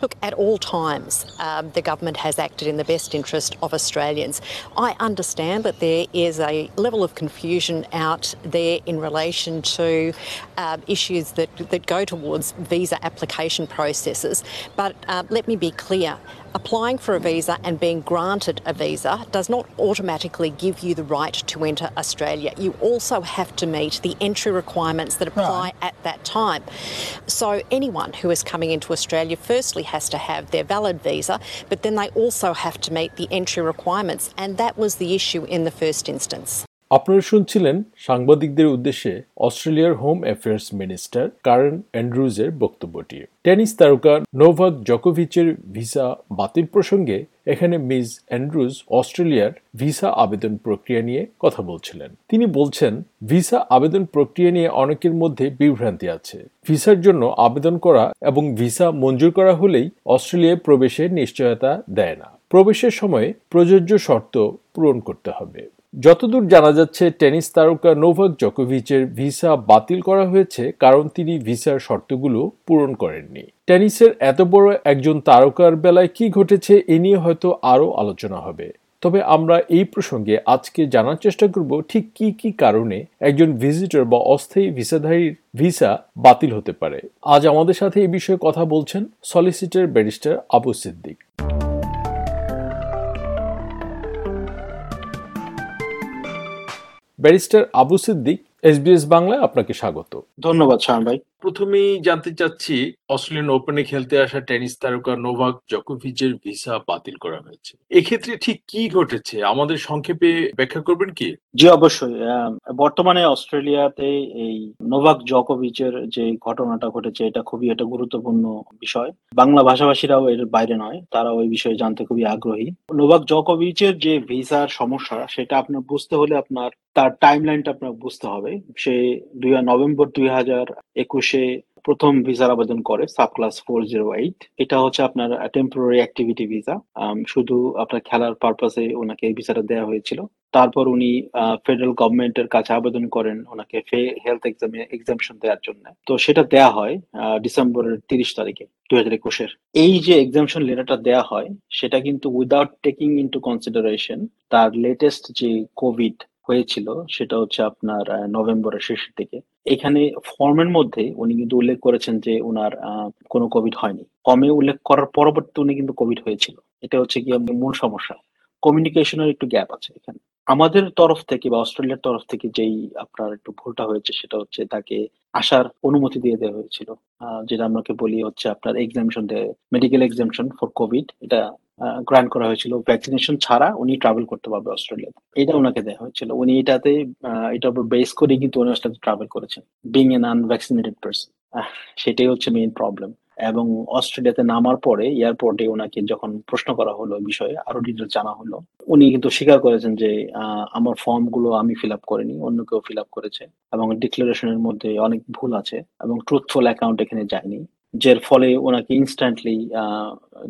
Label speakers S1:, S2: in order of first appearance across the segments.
S1: Look, at all times, um, the government has acted in the best interest of Australians. I understand that there is a level of confusion out there in relation to uh, issues that, that go towards visa application processes, but uh, let me be clear applying for a visa and being granted a visa does not automatically give you the right to enter Australia. You also have to meet the entry requirements that apply right. at that time. So, anyone who is coming into Australia firstly has to have their valid visa, but then they also have to meet the entry requirements, and that was the issue in the first instance.
S2: আপনারা শুনছিলেন সাংবাদিকদের উদ্দেশ্যে অস্ট্রেলিয়ার home affairs minister Karen অ্যান্ড্রুজের বক্তব্যটি। Tennis তারকা Novak জকোভিচের visa বাতিল প্রসঙ্গে এখানে মিস অ্যান্ড্রুজ অস্ট্রেলিয়ার ভিসা আবেদন প্রক্রিয়া নিয়ে কথা বলছিলেন। তিনি বলছেন, ভিসা আবেদন প্রক্রিয়া নিয়ে অনেকের মধ্যে বিভ্রান্তি আছে। ভিসার জন্য আবেদন করা এবং ভিসা মঞ্জুর করা হলেই অস্ট্রেলিয়ায় প্রবেশের নিশ্চয়তা দেয় না। প্রবেশের সময় প্রযোজ্য শর্ত পূরণ করতে হবে। যতদূর জানা যাচ্ছে, টেনিস তারকা নোভাক জকোভিচের ভিসা বাতিল করা হয়েছে, কারণ তিনি ভিসার শর্তগুলো পূরণ করেননি। টেনিসের এত বড় একজন তারকার বেলায় কি ঘটেছে, এ নিয়ে হয়তো আরও আলোচনা হবে। তবে আমরা এই প্রসঙ্গে আজকে জানার চেষ্টা করব, ঠিক কি কি কারণে একজন ভিজিটর বা অস্থায়ী ভিসাধারীর ভিসা বাতিল হতে পারে। আজ আমাদের সাথে এই বিষয়ে কথা বলছেন solicitor barrister Abu Siddique. Barrister Abu Siddique SBS বাংলায় আপনাকে স্বাগত।
S3: ধন্যবাদ শাহ ভাই।
S2: প্রথমেই জানতে চাচ্ছি অস্ট্রেলিয়ান ওপেনে খেলতে আসা টেনিস তারকা নোভাক জকোভিচের ভিসা বাতিল করা হয়েছে। এক্ষেত্রে ঠিক কি ঘটেছে? আমাদের সংক্ষেপে ব্যাখ্যা করবেন কি?
S3: জি, অবশ্যই। বর্তমানে অস্ট্রেলিয়াতে এই নোভাক জকোভিচের যে ঘটনাটা ঘটেছে, এটা খুবই একটা গুরুত্বপূর্ণ বিষয়। বাংলা ভাষাভাষীরাও এর বাইরে নয় তারা ওই বিষয়ে জানতে খুবই আগ্রহী। নোভাক জকোভিচের যে ভিসার সমস্যা, সেটা আপনার বুঝতে হলে আপনার, তার টাইম লাইনটা আপনার বুঝতে হবে। সে দুই নভেম্বর দুই হাজার একুশে প্রথম ভিসার আবেদন করে subclass four zero eight এটা হচ্ছে আপনার টেম্পোরারি অ্যাক্টিভিটি ভিসা শুধু আপনার খেলার পারপাসে ওনাকে এই ভিসাটা দেওয়া হয়েছিল। তারপর উনি ফেডারেল গভর্নমেন্টের কাছে আবেদন করেন ওনাকে হেলথ এক্সামে এক্সামশন দেওয়ার জন্য। তো সেটা দেয়া হয় ডিসেম্বরের তিরিশ তারিখে, দুই হাজার একুশের। এই যে এক্সামশন লেটারটা দেয়া হয়, সেটা কিন্তু উইদাউট টেকিং ইন্টু কনসিডারেশন তার লেটেস্ট যে কোভিড হয়েছিল, সেটা হচ্ছে আপনার নভেম্বরের শেষের দিকে। এখানে ফর্মের মধ্যে উনি কিন্তু উল্লেখ করেছেন যে ওনার কোনো কোভিড হয়নি। ফর্মে উল্লেখ করার পরবর্তী উনি কিন্তু কোভিড হয়েছিল। এটা হচ্ছে কি মূল সমস্যা। কমিউনিকেশনের একটু গ্যাপ আছে এখানে। আমাদের তরফ থেকে বা অস্ট্রেলিয়ার তরফ থেকে যেই আপনার একটু ভুলটা হয়েছে, সেটা হচ্ছে তাকে আসার অনুমতি দিয়ে দেওয়া হয়েছিল। যেটা আমাকে বলি হচ্ছে আপনার exemption medical exemption for covid এটা গ্রান্ট করা হয়েছিল। ভ্যাকসিনেশন ছাড়া উনি ট্রাভেল করতে পারবে অস্ট্রেলিয়াতে এটা ওনাকে দেওয়া হয়েছিল। উনি এটাতে এটার উপর বেস করে কিন্তু উনি অস্ট্রেলিয়াতে ট্রাভেল করেছেন। বিং এন আনভ্যাকসিনেটেড পার্সন সেটাই হচ্ছে মেইন প্রবলেম এবং অস্ট্রেলিয়াতে নামার পরে এয়ারপোর্টে ওনাকে যখন প্রশ্ন করা হলো বিষয়ে, আরও ডিটেল জানা হলো। উনি কিন্তু স্বীকার করেছেন যে আমার ফর্মগুলো আমি ফিল আপ করিনি, অন্য কেউ ফিল আপ করেছে। এবং ডিক্লারেশনের মধ্যে অনেক ভুল আছে এবং ট্রুথফুল অ্যাকাউন্ট এখানে যায়নি। যার ফলে ওনাকে ইনস্ট্যান্টলি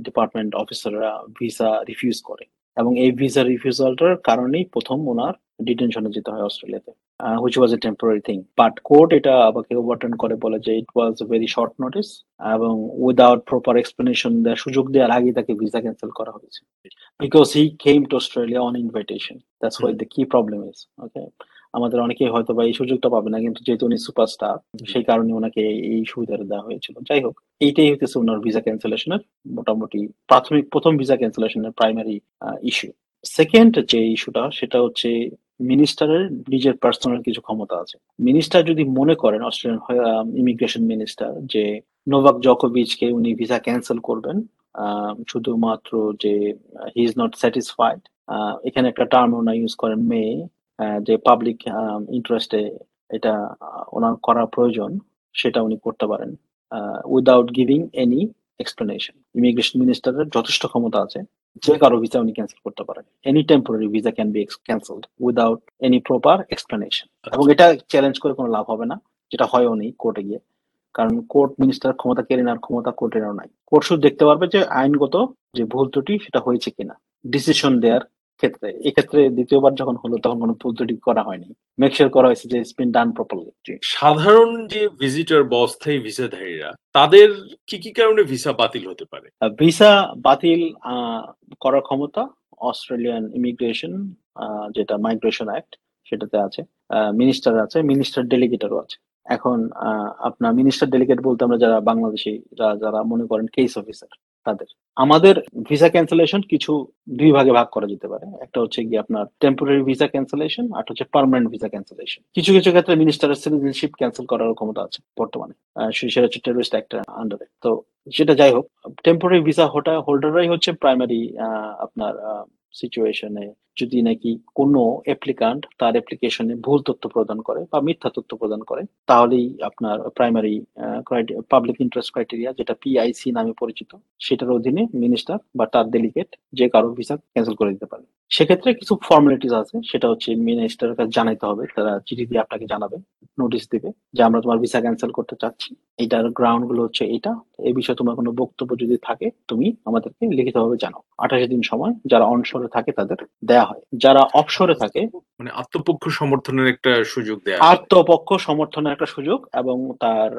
S3: ডিপার্টমেন্ট অফিসাররা ভিসা রিফিউজ করে। এবং এই ভিসা রিফিউজালটার কারণেই প্রথম ওনার ডিটেনশনে যেতে হয় অস্ট্রেলিয়াতে which was a temporary thing but court এটা আমাকে ওভারটার্ন করে বলে যে it was very short notice এবং উইদাউট প্রপার এক্সপ্লেনেশন দেওয়ার সুযোগ দেওয়ার আগেই তাকে ভিসা ক্যান্সেল করা হয়েছে। Because he came to Australia on invitation that's why the key problem is okay আমাদের অনেকেই হয়তো বা এই সুযোগটা পাবে না কিন্তু যেহেতু উনি সুপারস্টার সেই কারণে ওনাকে এই সুবিধাটা দেওয়া হয়েছিল। যাই হোক এইটাই হতেছে ওনার ভিসা ক্যান্সেলেশনের মোটামুটি প্রাথমিক প্রথম ভিসা ক্যান্সেলেশনের প্রাইমারি ইস্যু সেকেন্ড যে ইস্যুটা সেটা হচ্ছে মিনিস্টারের নিজের পার্সোনাল কিছু ক্ষমতা আছে। মিনিস্টার যদি মনে করেন অস্ট্রেলিয়ান ইমিগ্রেশন মিনিস্টার যে নোভাক জকোভিচকে উনি ভিসা ক্যান্সেল করবেন শুধুমাত্র যে হি ইজ নট স্যাটিসফাইড এখানে একটা টার্ম ওনা ইউজ করেন মে যে পাবলিক ইন্টারেস্টে এটা ওনার করা প্রয়োজন সেটা উনি করতে পারেন। Without giving any explanation immigration মিনিস্টারের যথেষ্ট ক্ষমতা আছে যে কারও ভিসা উনি ক্যান্সেল করতে পারেন। Any temporary visa can be cancelled without any proper explanation এবং এটা চ্যালেঞ্জ করে কোনো লাভ হবে না যেটা হয়ও নেই কোর্টে গিয়ে। কারণ কোর্ট মিনিস্টার ক্ষমতা কেড়ে নেওয়ার ক্ষমতা কোর্টেরও নাই। কোর্ট শুধু দেখতে পারবে যে আইনগত যে ভুল ত্রুটি সেটা হয়েছে কিনা। ডিসিশন দেয়ার ক্ষেত্রে এক্ষেত্রে দ্বিতীয়বার যখন হলো তখন কোনো ত্রুটি করা হয়নি। মেক শিওর করা হয়েছে যে স্পিন ডান প্রপারলি
S4: সাধারণ যে ভিজিটর বা অস্থায়ী ভিসাধারীরা তাদের কি কি কারণে ভিসা বাতিল হতে পারে?
S3: ভিসা বাতিল করার ক্ষমতা অস্ট্রেলিয়ান ইমিগ্রেশন যেটা মাইগ্রেশন অ্যাক্ট সেটাতে আছে। মিনিস্টার আছে মিনিস্টার ডেলিগেটারও আছে। এখন আপনার মিনিস্টার ডেলিগেট বলতে আমরা যারা বাংলাদেশি যারা মনে করেন কেস অফিসার তাদের। আমাদের ভিসা ক্যান্সেলেশন কিছু দুই ভাগে ভাগ করা যেতে পারে। একটা হচ্ছে গিয়ে আপনার টেম্পোরারি ভিসা ক্যান্সেলেশন আর হচ্ছে পার্মানেন্ট ভিসা ক্যান্সেলেশন কিছু কিছু ক্ষেত্রে মিনিস্টারের সিটিজেনশিপ ক্যান্সেল করার ক্ষমতা আছে বর্তমানে। সেটা হচ্ছে টেরোরিস্ট অ্যাক্টের আন্ডারে তো সেটা যাই হোক টেম্পোরারি ভিসা হোল্ডাররাই হচ্ছে প্রাইমারি আপনার সিচুয়েশনে যদি নাকি কোনো অ্যাপ্লিকান্ট তার অ্যাপ্লিকেশনে ভুল তথ্য প্রদান করে বা মিথ্যা তথ্য প্রদান করে, তাহলেই আপনার প্রাইমারি পাবলিক ইন্টারেস্ট ক্রাইটেরিয়া যেটা পিআইসি নামে পরিচিত, সেটার অধীনে মিনিস্টার বা তার ডেলিগেট যে কারও ভিসা ক্যান্সেল করে দিতে পারে। সেক্ষেত্রে কিছু ফর্মালিটিস আছে সেটা হচ্ছে মিনিস্টারের কাছে জানাইতে হবে তারা চিঠি দিয়ে আপনাকে জানাবে নোটিশ দিবে যে আমরা তোমার ভিসা ক্যান্সেল করতে চাচ্ছি। এটার গ্রাউন্ডগুলো হচ্ছে এটা এই বিষয়ে তোমার কোনো বক্তব্য যদি থাকে তুমি আমাদেরকে লিখিতভাবে জানাও। আঠাশ দিন সময় যারা অনশোরে থাকে তাদের দেয়া হয়। যারা অফশোরে থাকে
S4: মানে আত্মপক্ষ সমর্থনের একটা সুযোগ দেয়া
S3: আত্মপক্ষ সমর্থনের একটা সুযোগ এবং তার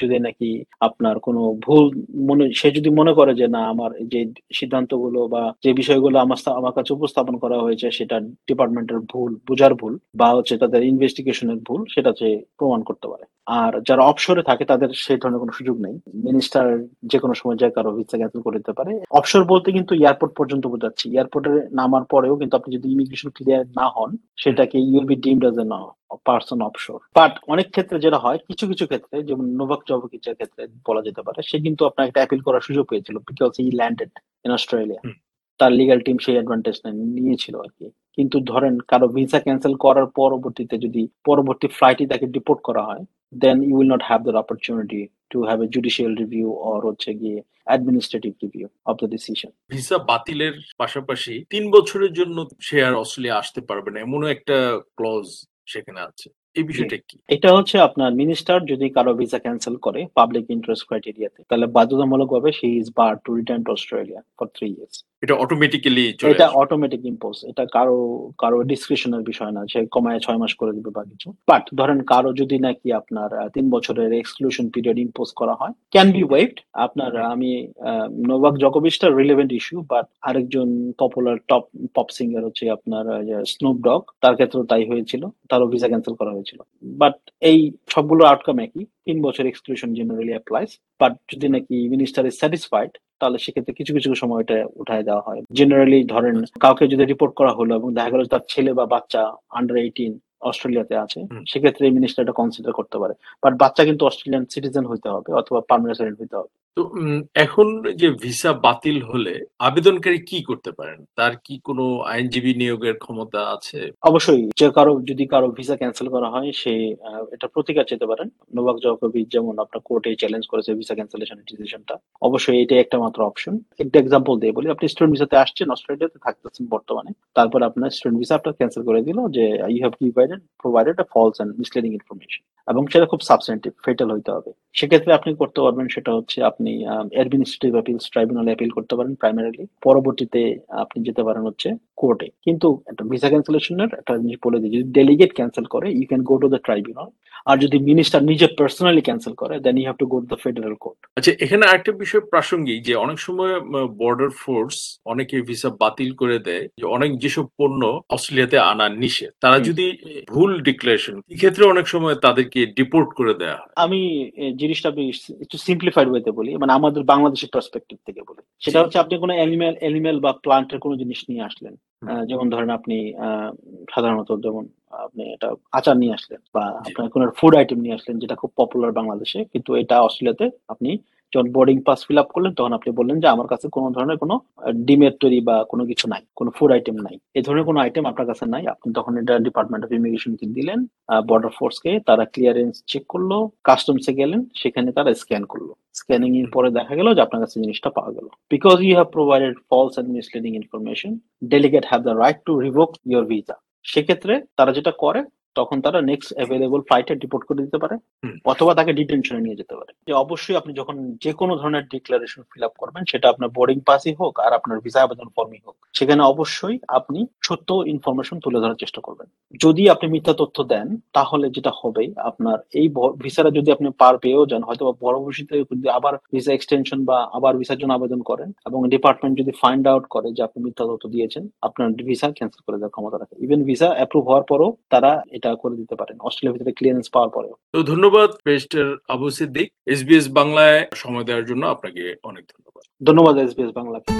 S3: যদি নাকি আপনার কোনো ভুল মনে সে যদি মনে করে যে না আমার যে সিদ্ধান্তগুলো বা যে বিষয়গুলো আমার আমার কাছে উপস্থাপন করা হয়েছে সেটা ডিপার্টমেন্টের ভুল, বোঝার ভুল বা হচ্ছে তাদের ইনভেস্টিগেশনের ভুল সেটা সে প্রমাণ করতে পারে। আর যারা অফশোরে থাকে তাদের সেই ধরনের কোনো সুযোগ নেই। মিনিস্টার যে কোনো সময় যায় কারও ভিসা ক্যান্সেল করে দিতে পারে। অফশোর বলতে কিন্তু এয়ারপোর্ট পর্যন্ত বোঝাচ্ছি। এয়ারপোর্টে নামার পরেও কিন্তু আপনি যদি ইমিগ্রেশন ক্লিয়ার না হন, সেটাকে you'll be deemed as a person offshore but অনেক ক্ষেত্রে যেটা হয়, কিছু কিছু ক্ষেত্রে, যেমন নোভাক জভকিচের ক্ষেত্রে বলা যেতে পারে, সে কিন্তু আপনার একটা অ্যাপিল করার সুযোগ পেয়েছিল because he landed in Australia. তার লিগাল টিম সেই অ্যাডভান্টেজ নিয়েছিল আর কি। কিন্তু ধরেন কারও ভিসা ক্যান্সেল করার পরবর্তীতে যদি পরবর্তী ফ্লাইটে তাকে ডিপোর্ট করা হয় then you will not have the opportunity to have a judicial review or হচ্ছে গিয়ে administrative review of the decision
S4: visa বাতিলের পাশাপাশি তিন বছরের জন্য সে আর অস্ট্রেলিয়া আসতে পারবে না, এমনও একটা ক্লজ সেখানে আছে। এই বিষয়টা কি?
S3: এটা হচ্ছে আপনার মিনিস্টার যদি কারও ভিসা ক্যান্সেল করে পাবলিক ইন্টারেস্ট ক্রাইটেরিয়াতে তাহলে বাধ্যতামূলকভাবে she is bar to return to Australia for three years
S4: এটা অটোমেটিক্যালি
S3: এটা অটোমেটিক ইম্পোজ এটা কারও কারও ডিসক্রিপশনের বিষয় না সে কমায় ছয় মাস করে দিবে বা কিছু। বাট ধরেন কারও যদি নাকি আপনার তিন বছরের এক্সক্লুশন পিরিয়ড ইম্পোজ করা হয় ক্যান বি ওয়েভড আপনার আমি নোভাক জকোভিচটা রিলেভেন্ট ইস্যু বাট আরেকজন পপুলার টপ পপ সিঙ্গার হচ্ছে আপনার স্নুপ ডগ তার ক্ষেত্রেও তাই হয়েছিল। তারও ভিসা ক্যান্সেল করা হয়েছিল। বাট এই সবগুলো আউটকাম একই। তিন বছর এক্সক্লুশন জেনারেলি অ্যাপ্লাইজ বাট যদি নাকি মিনিস্টার ইজ স্যাটিসফাইড তাহলে সেক্ষেত্রে কিছু কিছু সময় এটা উঠায় দেওয়া হয়। জেনারেলি ধরেন কাউকে যদি রিপোর্ট করা হলো এবং দেখা গেল তার ছেলে বা বাচ্চা আন্ডার এইটিন অস্ট্রেলিয়াতে আছে সেক্ষেত্রে মিনিস্টার এটা কনসিডার করতে পারে। বাট বাচ্চা কিন্তু অস্ট্রেলিয়ান সিটিজেন হতে হবে অথবা পার্মানেন্ট হতে হবে।
S4: তো উম, এখন যে ভিসা বাতিল হলে আবেদনকারী কি করতে পারেন? তার কি কোনো আইনজীবী নিয়োগের ক্ষমতা আছে?
S3: অবশ্যই যে কারও যদি কারও ভিসা ক্যান্সেল করা হয় সে আহ, এটা প্রতিকার যেতে পারেন। নোভাক জকোভিচ যেমন আপনার কোর্টে চ্যালেঞ্জ করেছে ভিসা ক্যান্সেলেশন ডিসিশনটা অবশ্যই এটাই একটা মাত্র অপশন। একটা এক্সাম্পল দিয়ে বলি আপনি স্টুডেন্ট ভিসাতে আসছেন অস্ট্রেলিয়াতে থাকতেছেন বর্তমানে তারপর আপনার স্টুডেন্ট ভিসা আপনার ক্যান্সেল করে দিল যে you have provided provided a false and misleading information এবং সেটা খুব সাবস্টেন্টিভ ফেটাল হইতে হবে। সেক্ষেত্রে আপনি করতে পারবেন সেটা হচ্ছে আপনি অ্যাডমিনিস্ট্রেটিভ অ্যাপিলস ট্রাইব্যুনালে অ্যাপিল করতে পারেন প্রাইমারিলি পরবর্তীতে আপনি যেতে পারেন হচ্ছে কোর্টে। কিন্তু একটা ভিসা ক্যান্সেলেশনের একটা জিনিস বলে দিই যদি ডেলিগেট ক্যান্সেল করে you can go to the tribunal আর যদি মিনিস্টার নিজে পার্সোনালি ক্যান্সেল করে then you have to go to the federal court
S4: আচ্ছা এখানে আরেকটা বিষয় প্রাসঙ্গিক যে অনেক সময় বর্ডার ফোর্স অনেকে ভিসা বাতিল করে দেয় যে অনেক যেসব পণ্য অস্ট্রেলিয়াতে আনা নিষেধ তারা যদি ভুল ডিক্লারেশন ক্ষেত্রে অনেক সময় তাদেরকে ডিপোর্ট করে দেয়া হয়।
S3: আমি জিনিসটা একটু সিম্পলিফাইড ওয়েতে বলি মানে আমাদের বাংলাদেশের পার্সপেক্টিভ থেকে বলি। সেটা হচ্ছে আপনি কোনো অ্যানিমেল অ্যানিমেল বা প্লান্টের কোনো জিনিস নিয়ে আসলেন যেমন ধরেন আপনি আহ, সাধারণত যেমন আপনি এটা আচার নিয়ে আসলেন বা আপনার কোনো ফুড আইটেম নিয়ে আসলেন যেটা খুব পপুলার বাংলাদেশে কিন্তু এটা অস্ট্রেলিয়াতে আপনি যখন বোর্ডিং পাস ফিল আপ করলেন, তখন আপনি বললেন যে, আমার কাছে কোনো ধরনের কোনো ডিমের তৈরি বা কোনো কিছু নাই, কোনো ফুড আইটেম নাই। এই ধরনের কোনো আইটেম আপনার কাছে নাই। আপনি তখন এটা ডিপার্টমেন্ট অফ ইমিগ্রেশনকে দিলেন বর্ডার ফোর্সকে তারা ক্লিয়ারেন্স চেক করল কাস্টমসে গেলেন, সেখানে তারা স্ক্যান করল। স্ক্যানিং এর পরে দেখা গেল যে, আপনার কাছে জিনিসটা পাওয়া গেল। Because you have provided false and misleading information delegate have the right to revoke your visa সেক্ষেত্রে তারা যেটা করে তখন তারা নেক্সট অ্যাভেলেবল ফ্লাইটে ডিপোর্ট করে দিতে পারে অথবা তাকে ডিটেনশনে নিয়ে যেতে পারে। যে অবশ্যই আপনি যখন যে কোনো ধরনের ডিক্লারেশন ফিল আপ করবেন সেটা আপনার বোর্ডিং পাসই হোক আর আপনার ভিসা আবেদন ফর্মই হোক সেখানে অবশ্যই আপনি সত্য ইনফরমেশন তুলে ধরার চেষ্টা করবেন। যদি আপনি মিথ্যা তথ্য দেন তাহলে যেটা হবে আপনার এই ভিসাটা যদি আপনি পার পেয়েও যান হয়তো বা পরবর্তীতে যদি আবার ভিসা এক্সটেনশন বা আবার ভিসার জন্য আবেদন করেন এবং ডিপার্টমেন্ট যদি ফাইন্ড আউট করে যে আপনি মিথ্যা তথ্য দিয়েছেন আপনার ভিসা ক্যান্সেল করে দেওয়ার ক্ষমতা রাখে। ইভেন ভিসা অ্যাপ্রুভ হওয়ার পরও তারা এটা করে দিতে পারেন। অস্ট্রেলিয়ার ভিতরে ক্লিয়ারেন্স পাওয়ার পরেও।
S4: তো ধন্যবাদ পেস্টার আবু সিদ্দিক। এসবিএস বাংলায় সময় দেওয়ার জন্য আপনাকে অনেক ধন্যবাদ।
S3: ধন্যবাদ এসবিএস বাংলাকে।